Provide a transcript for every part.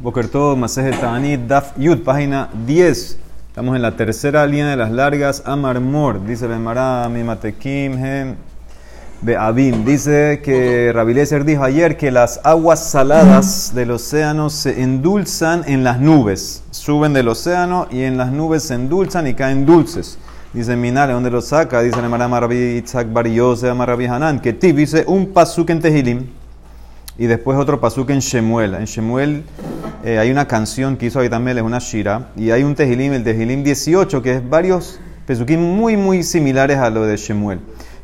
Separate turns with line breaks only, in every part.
Bokertov, Masejet Ta'anit, Daf Yud, página 10. Estamos en la tercera línea de las largas. Amar Mor, dice Bemara, Mimatekim, Hem, Beabim. Dice que Rabileser dijo ayer que las aguas saladas del océano se endulzan en las nubes. Suben del océano y en las nubes se endulzan y caen dulces. Dice Minare, ¿dónde lo saca? Dice Nemara Marabi Itzhak Bar Yose, Hanan, que Tib dice un pasuk en Tehilim y después otro pasuk en Shemuel. En Shemuel eh, hay una canción que hizo también es una shira, y hay un tejilim, el tejilim 18, que es varios pesukim muy, muy similares a lo de Shemuel.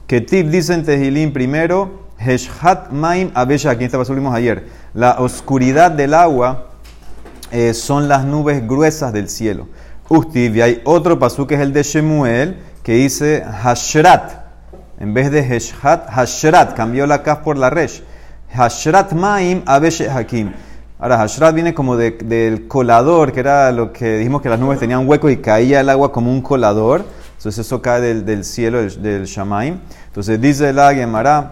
Que Tip dice en tejilim primero, Heshat Maim Abesha, aquí esta pasuk vimos ayer, la oscuridad del agua eh, son las nubes gruesas del cielo. Ustiv, y hay otro pasuk que es el de Shemuel, que dice Hashrat, en vez de Heshat, Hashrat, cambió la kaf por la resh. Hashrat Maim Abeshe Hakim. Ahora, Hashrat viene como del colador, que era lo que dijimos que las nubes tenían hueco y caía el agua como un colador. Entonces eso cae del, cielo, del, del, Shamaim. Entonces dice la Gemara,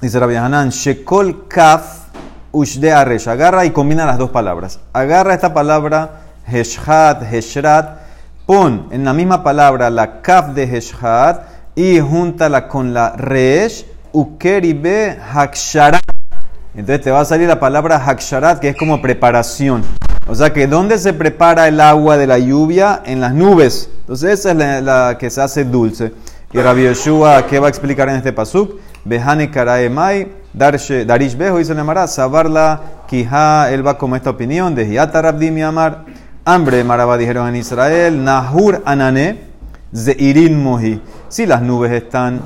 dice Rabbi Hanan, Shekol Kaf Ushde Aresh. Agarra y combina las dos palabras. Agarra esta palabra, Heshhat, Heshrat, pon en la misma palabra la Kaf de Heshhat y júntala con la Resh, Ukeribe Haksharat. Entonces te va a salir la palabra haksharat, que es como preparación. O sea que ¿dónde se prepara el agua de la lluvia? En las nubes. Entonces esa es la, que se hace dulce. Y Rabbi Yeshua, ¿qué va a explicar en este pasuk? Behane karaemai, darish bejo, dice Nemara, sabarla kija, él va como esta opinión, de rabdim hambre maraba dijeron en Israel, nahur anane, zeirin mohi. Si las nubes están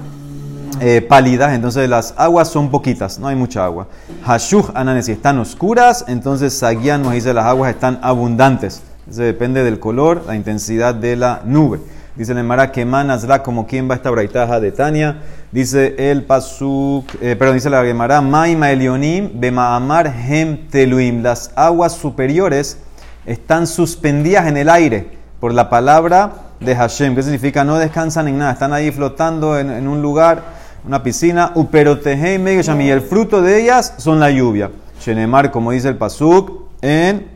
eh, pálidas, entonces las aguas son poquitas, no hay mucha agua. Hashuch ananes, si están oscuras, entonces Sagian nos dice las aguas están abundantes. Eso depende del color, la intensidad de la nube. Dice el Mara que manasra como quien va esta braitaja de Tania. Dice el pasuk, eh, perdón, dice la Gemara, maima elionim bemaamar hem teluim. Las aguas superiores están suspendidas en el aire por la palabra de Hashem. ¿Qué significa? No descansan en nada, están ahí flotando en un lugar una piscina, y el fruto de ellas son la lluvia. Shenemar, como dice el Pasuk en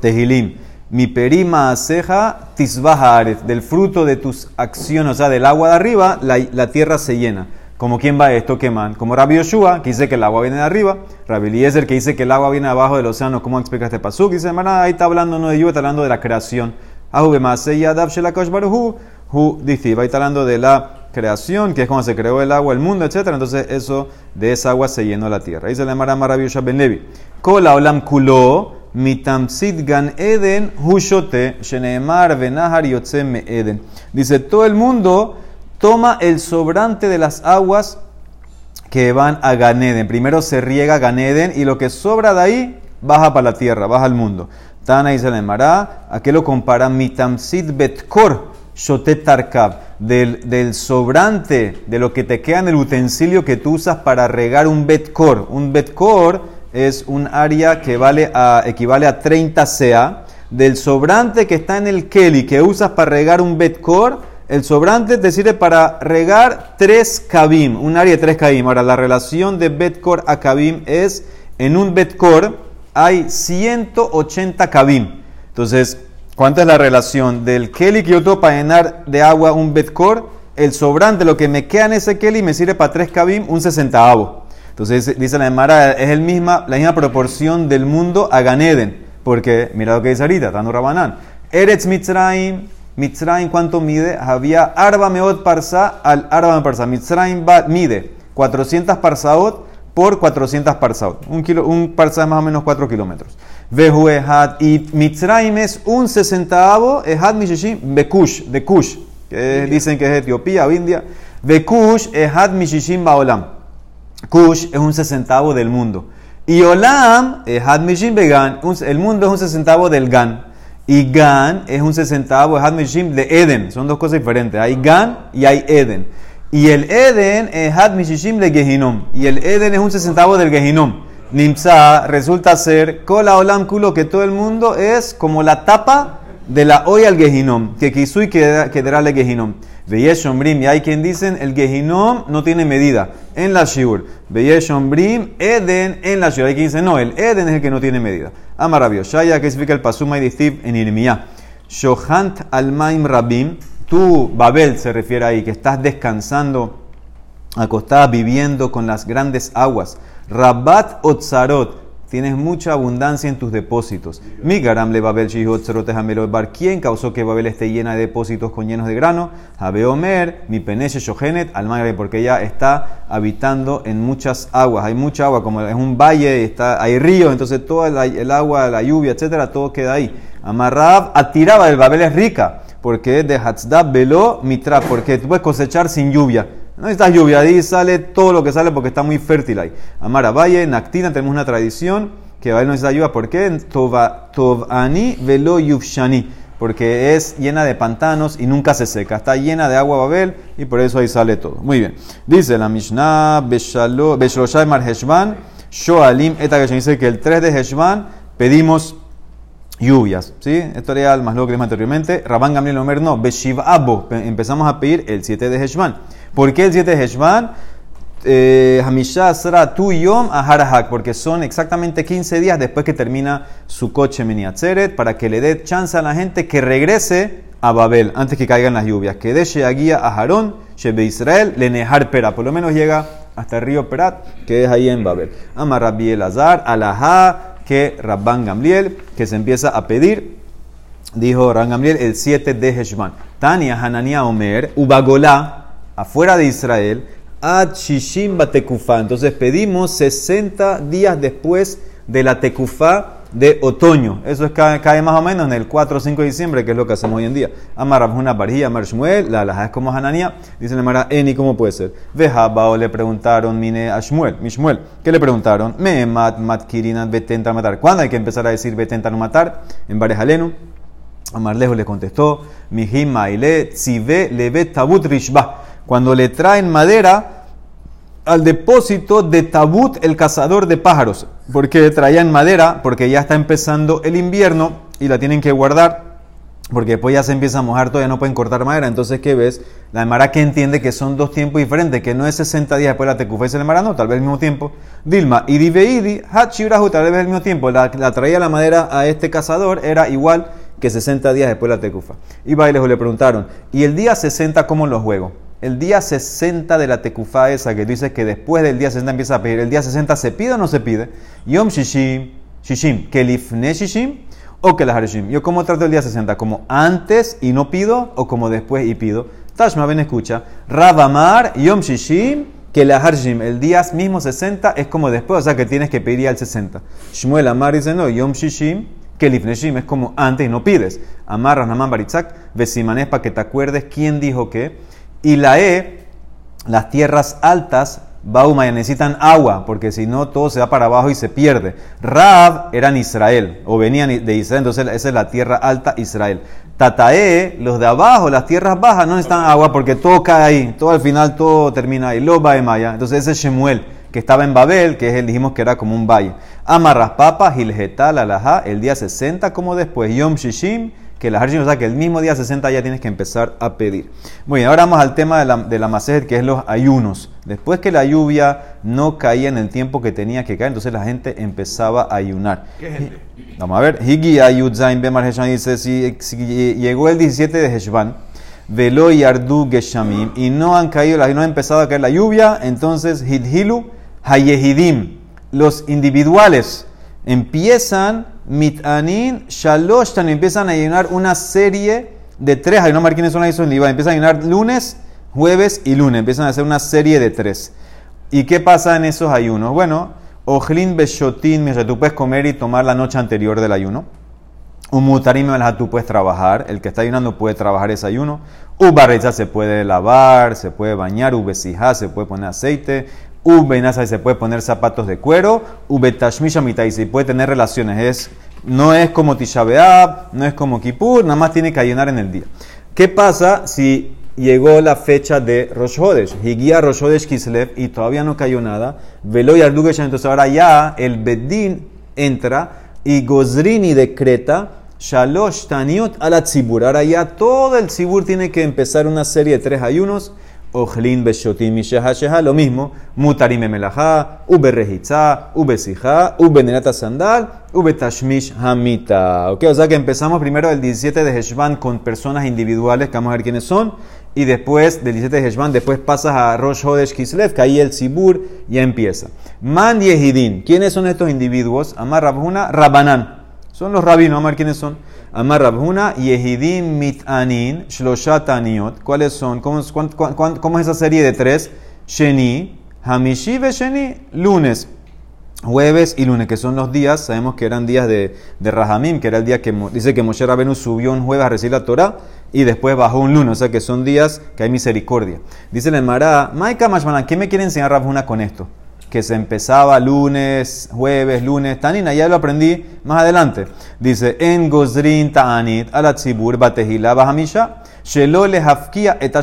Tehilim. Mi perima ceja tisbaharet, del fruto de tus acciones, o sea, del agua de arriba, la, tierra se llena. Como quien va esto, queman. Como Rabbi Yoshua, que dice que el agua viene de arriba. Rabbi Eliezer, que dice que el agua viene abajo del océano. ¿Cómo explica este pasuk? Dice, hermana, ahí está hablando no de lluvia, está hablando de la creación. Ahu Hu dice, va a estar hablando de la creación, que es cuando se creó el agua, el mundo, etc. Entonces, eso de esa agua se llenó la tierra. Dice la Mara maravillosa Ben Levi. Kola olam kulo, mitamsid gan eden, hushote, sheneemar venahar yotzem eden. Dice, todo el mundo toma el sobrante de las aguas que van a Ganeden. Primero se riega Ganeden y lo que sobra de ahí baja para la tierra, baja al mundo. Tana Mara, ¿a qué lo compara? Mitamsid betkor shotet tarkab del, del, sobrante, de lo que te queda en el utensilio que tú usas para regar un betkor. Un betkor es un área que vale a, equivale a 30 sea. Del sobrante que está en el keli que usas para regar un betkor, el sobrante te sirve para regar 3 kabim, un área de 3 kabim. Ahora, la relación de betkor a kabim es, en un betkor hay 180 kabim. Entonces, ¿Cuánta es la relación del keli que yo tengo para llenar de agua un betkor? El sobrante, lo que me queda en ese keli, me sirve para tres kabim, un sesentavo. Entonces dice la Emara, es el misma, la misma proporción del mundo a Ganeden. Porque, mira lo que dice ahorita, dando Rabanán. Eretz Mitzrayim, Mitzrayim, ¿cuánto mide? Había Arba Meot Parsa al Arba Parsa. Mitzrayim mide 400 Parsaot por 400 Parsaot. Un, kilo, un Parsa es más o menos 4 kilómetros. Vehu Ehad. Y Mitzrayim es un sesentavo, Ehad Mishishim, Bekush, de Kush, que dicen que es Etiopía o India. Bekush, Ehad Mishishim Baolam. Kush es un sesentavo del mundo. Y Olam, Ehad Mishim Began, el mundo es un sesentavo del Gan. Y Gan es un sesentavo, Ehad Mishim de Eden. Son dos cosas diferentes. Hay Gan y hay Eden. Y el Eden es Had Mishishim de Gehinom. Y el Eden es un sesentavo del Gehinom. Nimsa resulta ser cola olam que todo el mundo es como la tapa de la olla al Gehinom, que Kisui quedará el Gehinom. Veyesh Ombrim, y hay quien dicen el Gehinom no tiene medida en la Shiur. Veyesh Ombrim, Eden en la Shiur. Hay quien dice no, el Eden es el que no tiene medida. Amarabio, Shaya, que significa el Pasuma y en Irmiyah. Shohant Almaim Rabim, tú, Babel se refiere ahí, que estás descansando, acostada, viviendo con las grandes aguas. Rabat Otzarot, tienes mucha abundancia en tus depósitos. Migaram le Babel Bar. ¿Quién causó que Babel esté llena de depósitos con llenos de grano? Omer, mi peneche Shohenet, al porque ella está habitando en muchas aguas. Hay mucha agua, como es un valle, está, hay ríos, entonces todo el, agua, la lluvia, etcétera, todo queda ahí. Amarrab atiraba, el Babel es rica, porque de Hatzdab velo mitra, porque tú puedes cosechar sin lluvia. No necesitas lluvia, ahí sale todo lo que sale porque está muy fértil ahí. Amara Valle, Nactina, tenemos una tradición que Babel no necesita lluvia. ¿Por qué? Tovani velo yufshani. Porque es llena de pantanos y nunca se seca. Está llena de agua Babel y por eso ahí sale todo. Muy bien. Dice la Mishnah, Beshaloshay Mar Heshvan, Shoalim, que dice que el 3 de Heshvan pedimos lluvias. ¿sí? Esto era el más lo que vimos anteriormente. Rabán Gamliel Omer no. Beshiv Abo. Empezamos a pedir el 7 de Heshvan. ¿Por qué el 7 de Heshvan? Eh, Hamisha Sra Tu Yom Aharahak, porque son exactamente 15 días después que termina su coche Miniatzeret, para que le dé chance a la gente que regrese a Babel antes que caigan las lluvias. Que de guía a Harón, Shebe Israel, le Nehar Pera, por lo menos llega hasta el río Perat, que es ahí en Babel. Ama Rabbi Elazar, Alajá, que Rabban Gamliel, que se empieza a pedir, dijo Rabban Gamliel el 7 de Heshvan. Tania Hanania Omer, Ubagolá, afuera de Israel, Ad Shishim Batekufá. Entonces pedimos 60 días después de la Tekufá de otoño. Eso es, cae, más o menos en el 4 o 5 de diciembre, que es lo que hacemos hoy en día. Amar una Barjía, Amar Shmuel, la alhaja es como Hanania. Dice la Mara, Eni, ¿cómo puede ser? Vejabao le preguntaron, Mine a Shmuel, mi Shmuel. ¿Qué le preguntaron? Me mat, mat, kirinat, betenta, matar. ¿Cuándo hay que empezar a decir betenta, no matar? En Barejalenu. Amarlejo le contestó, Mijim maile, tzive, leve, tabut, rishba cuando le traen madera al depósito de Tabut, el cazador de pájaros. porque traían madera? Porque ya está empezando el invierno y la tienen que guardar. Porque después ya se empieza a mojar, todavía no pueden cortar madera. Entonces, ¿qué ves? La Mara que entiende que son dos tiempos diferentes, que no es 60 días después de la tecufa y el no, tal vez al mismo tiempo. Dilma, Diveidi, Hachirahu, tal vez al mismo tiempo. La, la traía la madera a este cazador, era igual que 60 días después de la tecufa. Y Bailejo le preguntaron, ¿y el día 60 cómo lo juego? El día 60 de la tecufa esa que dice que después del día 60 empieza a pedir, ¿el día 60 se pide o no se pide? Yom Shishim, Shishim, Kelifne Shishim o Kelahar ¿Yo cómo trato el día 60? ¿Como antes y no pido o como después y pido? Tashma, ven, escucha. Rabamar, Yom Shishim, Kelahar El día mismo 60 es como después, o sea que tienes que pedir al 60. Shmuel Amar dice no, Yom Shishim, Kelifneshim es como antes y no pides. Amar Ranaman Baritzak, Vesimanes para que te acuerdes quién dijo que y la E, las tierras altas, Bauma, necesitan agua, porque si no todo se va para abajo y se pierde. Rab eran Israel, o venían de Israel, entonces esa es la tierra alta Israel. Tatae, los de abajo, las tierras bajas, no necesitan agua porque todo cae ahí, todo al final todo termina ahí. Loba de Maya, entonces ese es Shemuel, que estaba en Babel, que es el, dijimos que era como un valle. Amarras papas, Gilgetal, Alajá, el día 60 como después, Yom Shishim, que la Harshim, o sea que el mismo día 60 ya tienes que empezar a pedir. Muy bien, ahora vamos al tema de la, de la que es los ayunos. Después que la lluvia no caía en el tiempo que tenía que caer, entonces la gente empezaba a ayunar. ¿Qué gente? Vamos a ver, Higi Ayudzain Bemar dice, si, llegó el 17 de Heshvan, Velo y Ardu Geshamim, y no han caído, no ha empezado a caer la lluvia, entonces Hidhilu Hayehidim, los individuales, empiezan mitanin shalosh empiezan a llenar una serie de tres. Hay marquines son en Liba. Empiezan a llenar lunes, jueves y lunes. Empiezan a hacer una serie de tres. ¿Y qué pasa en esos ayunos? Bueno, ojlin beshotin, tú puedes comer y tomar la noche anterior del ayuno. Umutarim tú puedes trabajar. El que está ayunando puede trabajar ese ayuno. Ubarrecha se puede lavar, se puede bañar. Ubesija se puede poner aceite. Ubenasa se puede poner zapatos de cuero, Ubetashmisha y se puede tener relaciones. Es, no es como Tisha no es como Kippur, nada más tiene que ayunar en el día. ¿Qué pasa si llegó la fecha de Rosh Hodesh? guía Rosh Hodesh Kislev y todavía no cayó nada. Velo y entonces ahora ya el Bedín entra y Gozrini decreta Shalosh Taniot a la. Ahora ya todo el tzibur tiene que empezar una serie de tres ayunos. Ojlin beshotim misheha lo mismo. Mutarim emelajá, ube rejitza, ube sijá, ube nerata sandal, ube tashmish hamita. Ok, o sea que empezamos primero el 17 de Heshvan con personas individuales, que vamos a ver quiénes son. Y después, del 17 de Heshvan, después pasas a Rosh Hodesh Kislev, que ahí el tzibur ya empieza. Man Yehidin. ¿Quiénes son estos individuos? Amar Rabhuna, Rabanan. Son los rabinos, vamos a ver quiénes son. Amar Rabhuna, Yehidim Mitanin, Shloshat Aniot. ¿Cuáles son? ¿Cómo, ¿Cómo, es esa serie de tres? Sheni, Hamishi Sheni, lunes, jueves y lunes, que son los días, sabemos que eran días de, de Rahamim, que era el día que dice que Moshe Rabenu subió un jueves a recibir la Torah y después bajó un lunes, o sea que son días que hay misericordia. Dice el Mará, Maika Mashmanan, ¿qué me quiere enseñar Rabhuna con esto? Que se empezaba lunes, jueves, lunes, tanina, ya lo aprendí más adelante. Dice, en gozrin ta'anit ala tzibur batehila bahamisha, shelo lehafkia et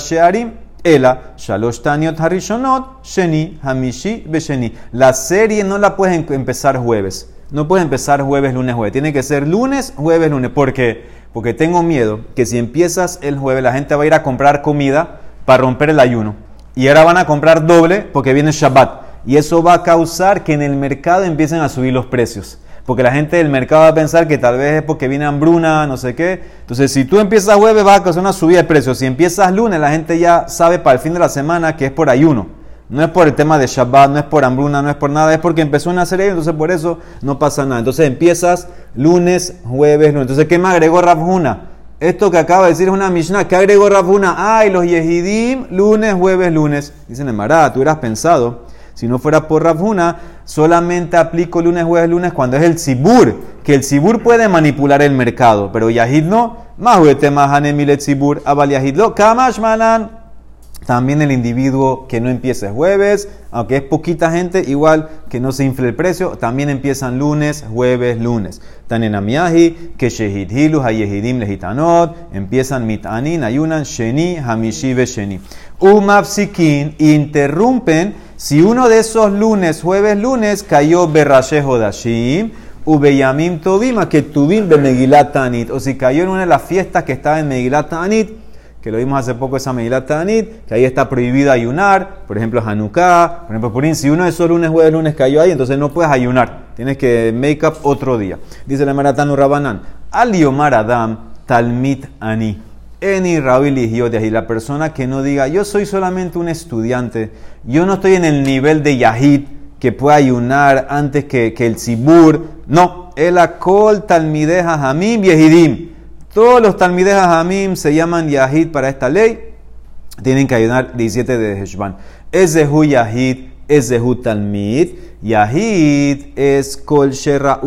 ela shalosh taniot harishonot, sheni, hamishi, besheni. La serie no la puedes em-, empezar jueves. No puedes empezar jueves, lunes, jueves. Tiene que ser lunes, jueves, lunes. ¿Por qué? Porque tengo miedo que si empiezas el jueves, la gente va a ir a comprar comida para romper el ayuno. Y ahora van a comprar doble porque viene Shabbat y eso va a causar que en el mercado empiecen a subir los precios. Porque la gente del mercado va a pensar que tal vez es porque viene hambruna, no sé qué. Entonces, si tú empiezas jueves, va a causar una subida de precios. Si empiezas lunes, la gente ya sabe para el fin de la semana que es por ayuno. No es por el tema de Shabbat, no es por hambruna, no es por nada, es porque empezó una serie, entonces por eso no pasa nada. Entonces empiezas lunes, jueves, lunes. Entonces, ¿qué me agregó Rafuna? Esto que acaba de decir es una Mishnah. ¿Qué agregó Rafuna? Ay, los Yehidim, lunes, jueves, lunes. Dicen en Mará, tú hubieras pensado si no fuera por Rafuna, solamente aplico lunes, jueves, lunes cuando es el Sibur, que el Sibur puede manipular el mercado, pero Yahid no. Más Mahanemile Sibur, Abal Yahid lo, Kamash Manan. También el individuo que no empiece jueves, aunque es poquita gente, igual que no se infle el precio, también empiezan lunes, jueves, lunes. Tanenamiahi, que Shehid Hilu, Hayehidim Lehitanot, empiezan Mitanin, ayunan, Sheni, Hamishi, Sheni. Umapsikin, interrumpen si uno de esos lunes, jueves, lunes, cayó Berrashejo Dashim, Ubeyamim Tobima, que Tubim de Megilat Anit, o si cayó en una de las fiestas que estaba en Megilat Anit, que lo vimos hace poco esa Megilat Anit, que ahí está prohibido ayunar, por ejemplo Hanukkah, por ejemplo Purim, si uno de esos lunes, jueves, lunes cayó ahí, entonces no puedes ayunar, tienes que make up otro día. Dice la Maratanu Rabanan, Aliomar Adam Talmit Ani. De y la persona que no diga, yo soy solamente un estudiante, yo no estoy en el nivel de Yahid que pueda ayunar antes que, el Sibur. No, el Akol Talmideja Hamim Yehidim. Todos los Talmideja Hamim se llaman Yahid para esta ley. Tienen que ayunar 17 de Heshvan. Es Yahid, es Talmid. Yahid es Kol Shera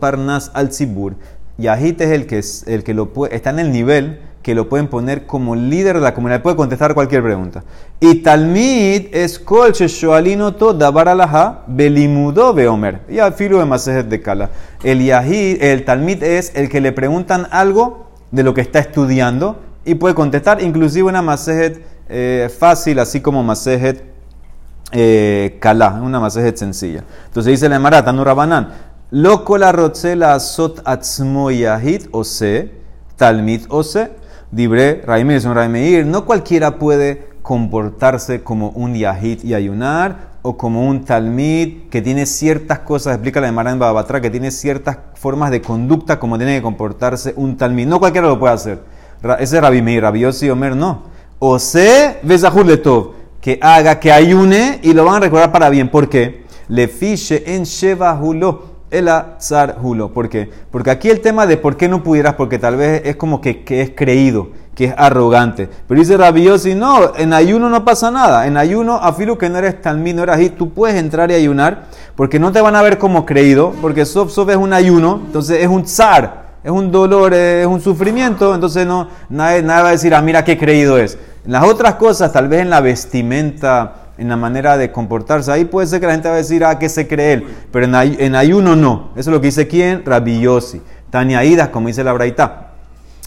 Parnas al Sibur. Yahit es el que, es, el que lo puede, está en el nivel que lo pueden poner como líder de la comunidad, puede contestar cualquier pregunta. Y Talmid es Kol Shoalinoto Dabar Alaha Belimudo Beomer. Y al filo de Masejet de Kala. El Yahid, el Talmid es el que le preguntan algo de lo que está estudiando y puede contestar, inclusive una Masejet eh, fácil, así como Masejet eh, Kala, una Masejet sencilla. Entonces dice la Emara, no Loco la rotzela sot atzmo yahid ose, talmid ose, dibre Raimir, un Raimeir. No cualquiera puede comportarse como un yahid y ayunar, o como un talmid que tiene ciertas cosas, explica la de Marán Babatra, que tiene ciertas formas de conducta como tiene que comportarse un talmid. No cualquiera lo puede hacer. Ese es Rabbi Meir, Omer no. Ose, Bezahur Letov, que haga, que ayune y lo van a recordar para bien. ¿Por qué? Le fiche en Sheva el azar hulo. ¿Por qué? Porque aquí el tema de por qué no pudieras, porque tal vez es como que, es creído, que es arrogante. Pero dice Rabiosi, no, en ayuno no pasa nada. En ayuno, afilo que no eres tan no eres ahí, tú puedes entrar y ayunar, porque no te van a ver como creído, porque sof sof es un ayuno, entonces es un zar, es un dolor, es un sufrimiento, entonces no, nadie, nadie va a decir, ah, mira qué creído es. En las otras cosas, tal vez en la vestimenta, en la manera de comportarse. Ahí puede ser que la gente va a decir, ah, que se cree él, pero en, ayuno no. Eso es lo que dice quién? Rabbi Yossi. Tania como dice la Braita.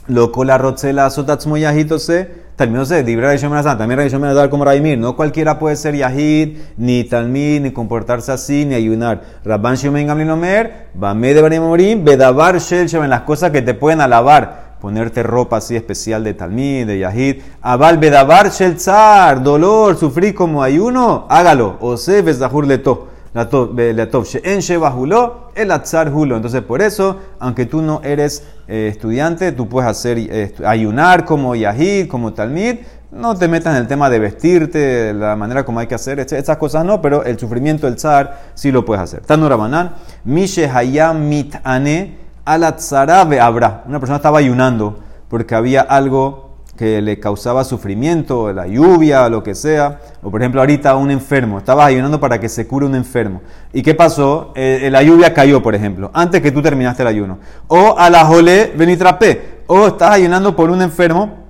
Loco la rotzela sotatzmo se. También se Dibra de Shemana también Rey Shemana dar como Raimir. No cualquiera puede ser yahid, ni talmid, ni comportarse así, ni ayunar. Rabban Shemen Gamlin Omer, Bame de Baremorim, Bedabar Shel Shemen, las cosas que te pueden alabar. Ponerte ropa así especial de talmid, de yahid. Abal Bedabar Shel Tzar, dolor, sufrir como ayuno, hágalo. O se Bezahur Leto el Atzar Hulo. Entonces, por eso, aunque tú no eres eh, estudiante, tú puedes hacer eh, ayunar como Yahid, como Talmid. No te metas en el tema de vestirte, la manera como hay que hacer, esas cosas no, pero el sufrimiento del zar sí lo puedes hacer. Tanurabanan, Mishe Hayam Mitane Alatzarabe Abra. Una persona estaba ayunando porque había algo que le causaba sufrimiento, la lluvia, lo que sea, o por ejemplo ahorita un enfermo, estabas ayunando para que se cure un enfermo. ¿Y qué pasó? Eh, la lluvia cayó, por ejemplo, antes que tú terminaste el ayuno. O a la jole venitrapé, o estás ayunando por un enfermo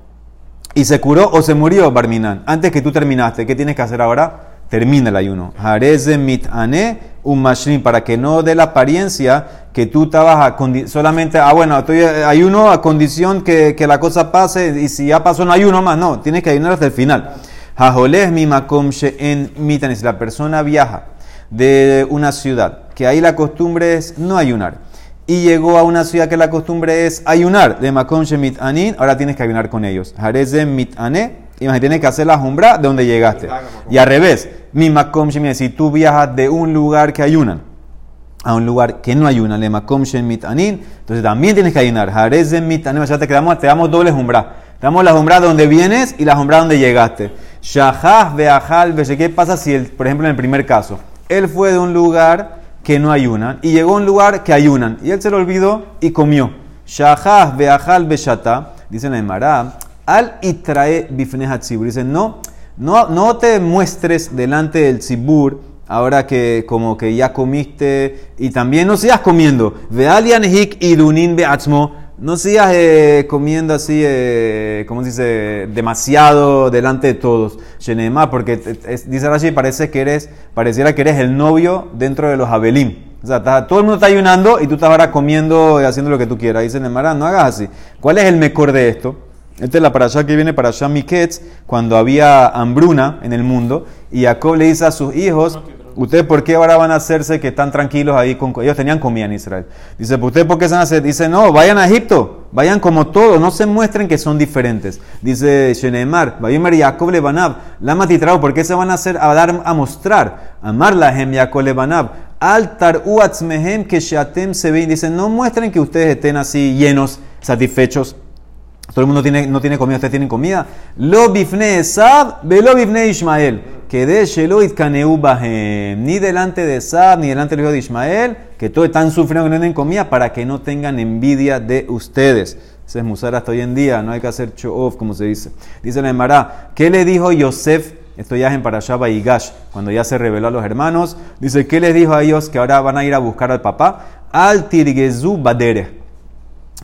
y se curó o se murió, Barminan, antes que tú terminaste. ¿Qué tienes que hacer ahora? Termina el ayuno. Jareze mitane un mashrim, para que no dé la apariencia que tú estabas solamente, ah, bueno, estoy eh, ayuno a condición que, que, la cosa pase y si ya pasó no ayuno más, no, tienes que ayunar hasta el final. Jajoleh mi makom en mitanes, la persona viaja de una ciudad, que ahí la costumbre es no ayunar, y llegó a una ciudad que la costumbre es ayunar, de makom mitanin, ahora tienes que ayunar con ellos. Jareze mitane, y tienes que hacer la jumbra de donde llegaste. Y al revés, mi makom si tú viajas de un lugar que ayunan a un lugar que no ayunan, le makom mitanin, entonces también tienes que ayunar. Jarez mitanin, ya te, quedamos, te damos doble jumbra. Te damos la jumbra de donde vienes y la jumbra donde llegaste. Shahaj beajal ¿Qué pasa si, el, por ejemplo, en el primer caso, él fue de un lugar que no ayunan y llegó a un lugar que ayunan y él se lo olvidó y comió? Shahaj beajal beshata, dice la Emara, al itrae bifne hatzibur. Dice, no, no, no te muestres delante del tzibur ahora que como que ya comiste y también no sigas comiendo. Vealian hik idunin beatzmo. No sigas eh, comiendo así, eh, como se dice, demasiado delante de todos. Porque dice Rashi, parece que eres, pareciera que eres el novio dentro de los Abelim. O sea, todo el mundo está ayunando y tú estás ahora comiendo y haciendo lo que tú quieras. Dice Nemara, no hagas así. ¿Cuál es el mejor de esto? Esta es la parasha que viene para Miketz, cuando había hambruna en el mundo, y Jacob le dice a sus hijos, ¿ustedes por qué ahora van a hacerse que están tranquilos ahí? Con, ellos tenían comida en Israel. Dice, ¿ustedes por qué se van a hacer? Dice, no, vayan a Egipto, vayan como todos, no se muestren que son diferentes. Dice Shenemar, Vayomer Jacob Lebanab, Lama Titrao, ¿por qué se van a hacer a dar a mostrar? Amar la Hem Jacob Lebanab, Altar Uatzmehem que Shatem se. Dice, no muestren que ustedes estén así llenos, satisfechos todo el mundo tiene, no tiene comida, ustedes tienen comida. Lo bifne Esab, velo bifne Ismael. Que de Shelo itkaneu bahem. Ni delante de Esab, ni delante del hijo de Ismael, que todos están sufriendo que no tienen comida, para que no tengan envidia de ustedes. Ese es Musar hasta hoy en día, no hay que hacer show como se dice. Dice la Emara, ¿qué le dijo Yosef? Esto ya es en Parashaba y Gash, cuando ya se reveló a los hermanos. Dice, ¿qué les dijo a ellos que ahora van a ir a buscar al papá? Al tirgezu badere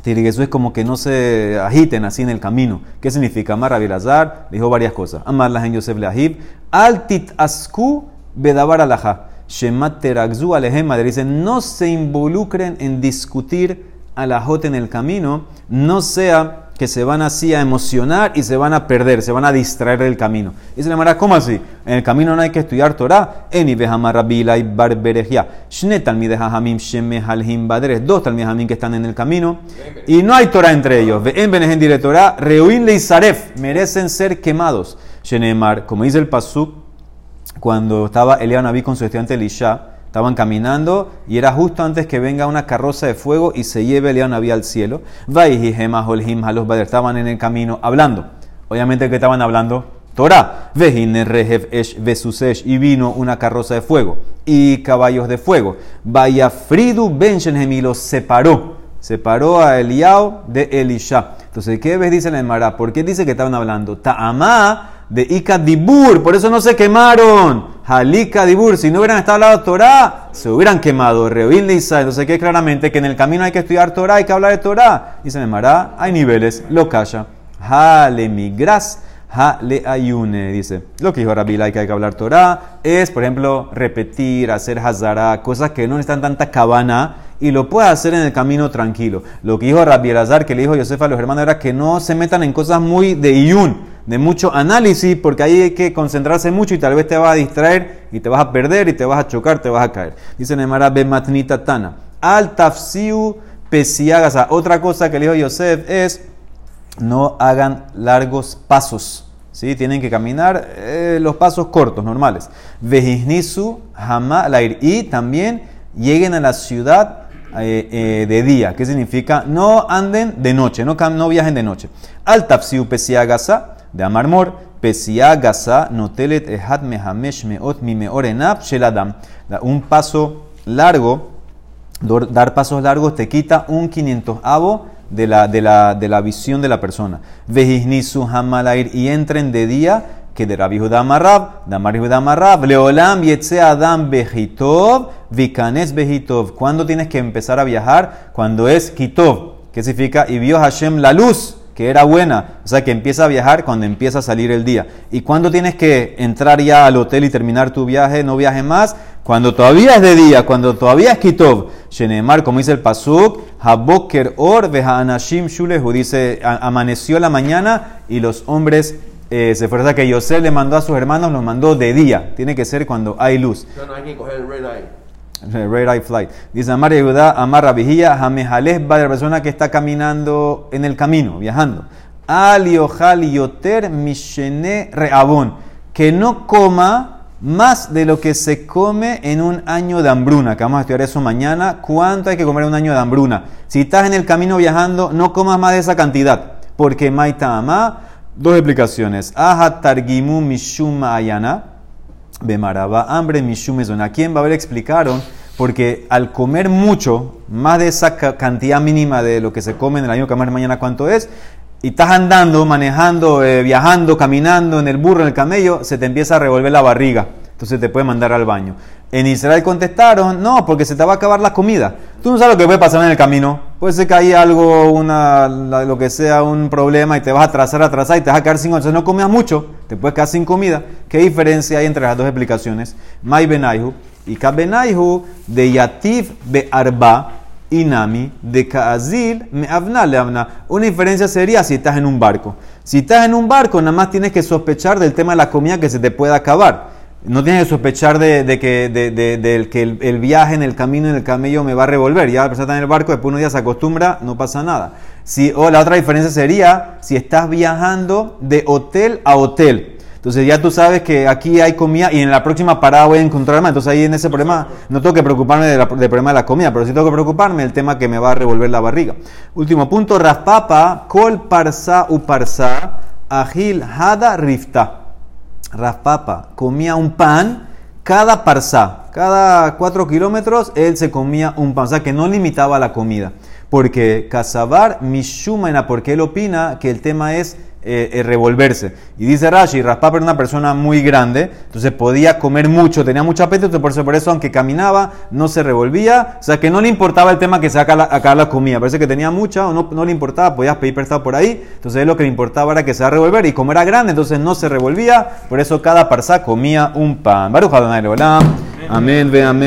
eso es como que no se agiten así en el camino. ¿Qué significa? Amar Abilazar dijo varias cosas. Amar la Yosef Leahib. Altit asku bedabar alaha. Shemat teragzu alehem. Dice, no se involucren en discutir alajot en el camino. No sea que se van así a emocionar y se van a perder, se van a distraer del camino. Y se le llamará, ¿cómo así? En el camino no hay que estudiar Torah. Eni rabila y barberejia. Shne talmideh sheme halhim badres. Dos talmideh que están en el camino. Y no hay Torah entre ellos. En benejen dire Torah, reuin le Merecen ser quemados. Shenemar, como dice el Pasuk, cuando estaba Eliab Naví con su estudiante Elisha, Estaban caminando y era justo antes que venga una carroza de fuego y se lleve León había al cielo. Estaban en el camino hablando. Obviamente que estaban hablando Torah. Y vino una carroza de fuego y caballos de fuego. Vaya Fridu Ben y los separó. Separó a Eliao de Elisha. Entonces, ¿qué ves? Dice la Emara. ¿Por qué dice que estaban hablando? Ta'amá de Ikadibur, por eso no se quemaron. Halika Dibur, si no hubieran estado hablando Torah, se hubieran quemado. Reoíl de Entonces, que claramente que en el camino hay que estudiar Torah, hay que hablar de Torah. Dice Mará, hay niveles, lo calla. Hale migras, le ayune, dice. Lo que dijo Rabila que hay que hablar Torah es, por ejemplo, repetir, hacer hazara, cosas que no necesitan tanta cabana y lo puedes hacer en el camino tranquilo. Lo que dijo Rabbi Elazar, que le dijo Yosef a los hermanos, era que no se metan en cosas muy de iyun, de mucho análisis, porque ahí hay que concentrarse mucho y tal vez te vas a distraer y te vas a perder y te vas a chocar, te vas a caer. Dice Nemara Matnita Tana. Al tafsiu pesiagasa. Otra cosa que le dijo Yosef es no hagan largos pasos. ¿sí? Tienen que caminar eh, los pasos cortos, normales. Vejisnisu hama Y también lleguen a la ciudad eh, eh, de día. ¿Qué significa? No anden de noche, no, no viajen de noche. Al tafsiu pesiagasa de Amarmor. Pesiagasa notelet ehat mehamesh meot mi meorenab sheladam. Un paso largo, dar pasos largos te quita un 500 avo de la, de la, de la visión de la persona. Vejisnisu hamalair y entren de día que de Rabbi Judá Marrab, Damar Judá Marrab, Leolam Yetze Adam Bejitov, Vikanes Bejitov. ¿Cuándo tienes que empezar a viajar? Cuando es Kitov, que significa y vio Hashem la luz que era buena, o sea que empieza a viajar cuando empieza a salir el día. ¿Y cuándo tienes que entrar ya al hotel y terminar tu viaje? No viaje más. Cuando todavía es de día, cuando todavía es Kitov. Shenemar, como dice el Pasuk, Haboker Or Anashim Shulehu, dice, amaneció la mañana y los hombres eh, se fueron. que Yosef le mandó a sus hermanos, los mandó de día. Tiene que ser cuando hay luz.
No, hay que coger el red eye.
Red Eye Flight. Dice Amar Yehuda, Amar Vigía, Jamejales va la persona que está caminando en el camino, viajando. Ojal Yoter Mishene Reabón. Que no coma más de lo que se come en un año de hambruna. Que vamos a estudiar eso mañana. ¿Cuánto hay que comer en un año de hambruna? Si estás en el camino viajando, no comas más de esa cantidad. Porque Maita Ama, dos explicaciones. Aja Targimu Mishuma Ayana Bemaraba, hambre, mishume ¿A quién va a ver? Explicaron, porque al comer mucho, más de esa cantidad mínima de lo que se come en el año que mañana, ¿cuánto es? Y estás andando, manejando, eh, viajando, caminando en el burro, en el camello, se te empieza a revolver la barriga. Entonces te puede mandar al baño. En Israel contestaron, no, porque se te va a acabar la comida. Tú no sabes lo que puede pasar en el camino. Puede ser que hay algo, una, lo que sea, un problema y te vas a atrasar, atrasar y te vas a quedar sin Entonces no comas mucho, te puedes quedar sin comida. ¿Qué diferencia hay entre las dos explicaciones? Mai Benaihu y Kabenaihu de Yativ be Arba Inami de Kaazil me avna le avna. Una diferencia sería si estás en un barco. Si estás en un barco, nada más tienes que sospechar del tema de la comida que se te pueda acabar. No tienes que sospechar de, que, de, que el, viaje en el camino en el camello me va a revolver. Ya la persona está en el barco, después unos días se acostumbra, no pasa nada. Si, o la otra diferencia sería si estás viajando de hotel a hotel. Entonces ya tú sabes que aquí hay comida y en la próxima parada voy a encontrar más. Entonces ahí en ese problema no tengo que preocuparme del problema de la comida, pero sí tengo que preocuparme del tema que me va a revolver la barriga. Último punto, raspapa, kol parsa u parsa, agil hada rifta. Raspapa comía un pan cada parsa, cada cuatro kilómetros él se comía un pan, o sea que no limitaba la comida. Porque Casabar Mishumena, porque él opina que el tema es eh, eh, revolverse. Y dice Rashi, Raspapa era una persona muy grande, entonces podía comer mucho, tenía mucho apetito, por eso, por eso aunque caminaba, no se revolvía. O sea que no le importaba el tema que se acá la, la comida. Parece que tenía mucha o no, no le importaba, podías pedir prestado por ahí. Entonces lo que le importaba era que se va a revolver y como era grande, entonces no se revolvía. Por eso cada parsa comía un pan. Baruch Amén, ve amén.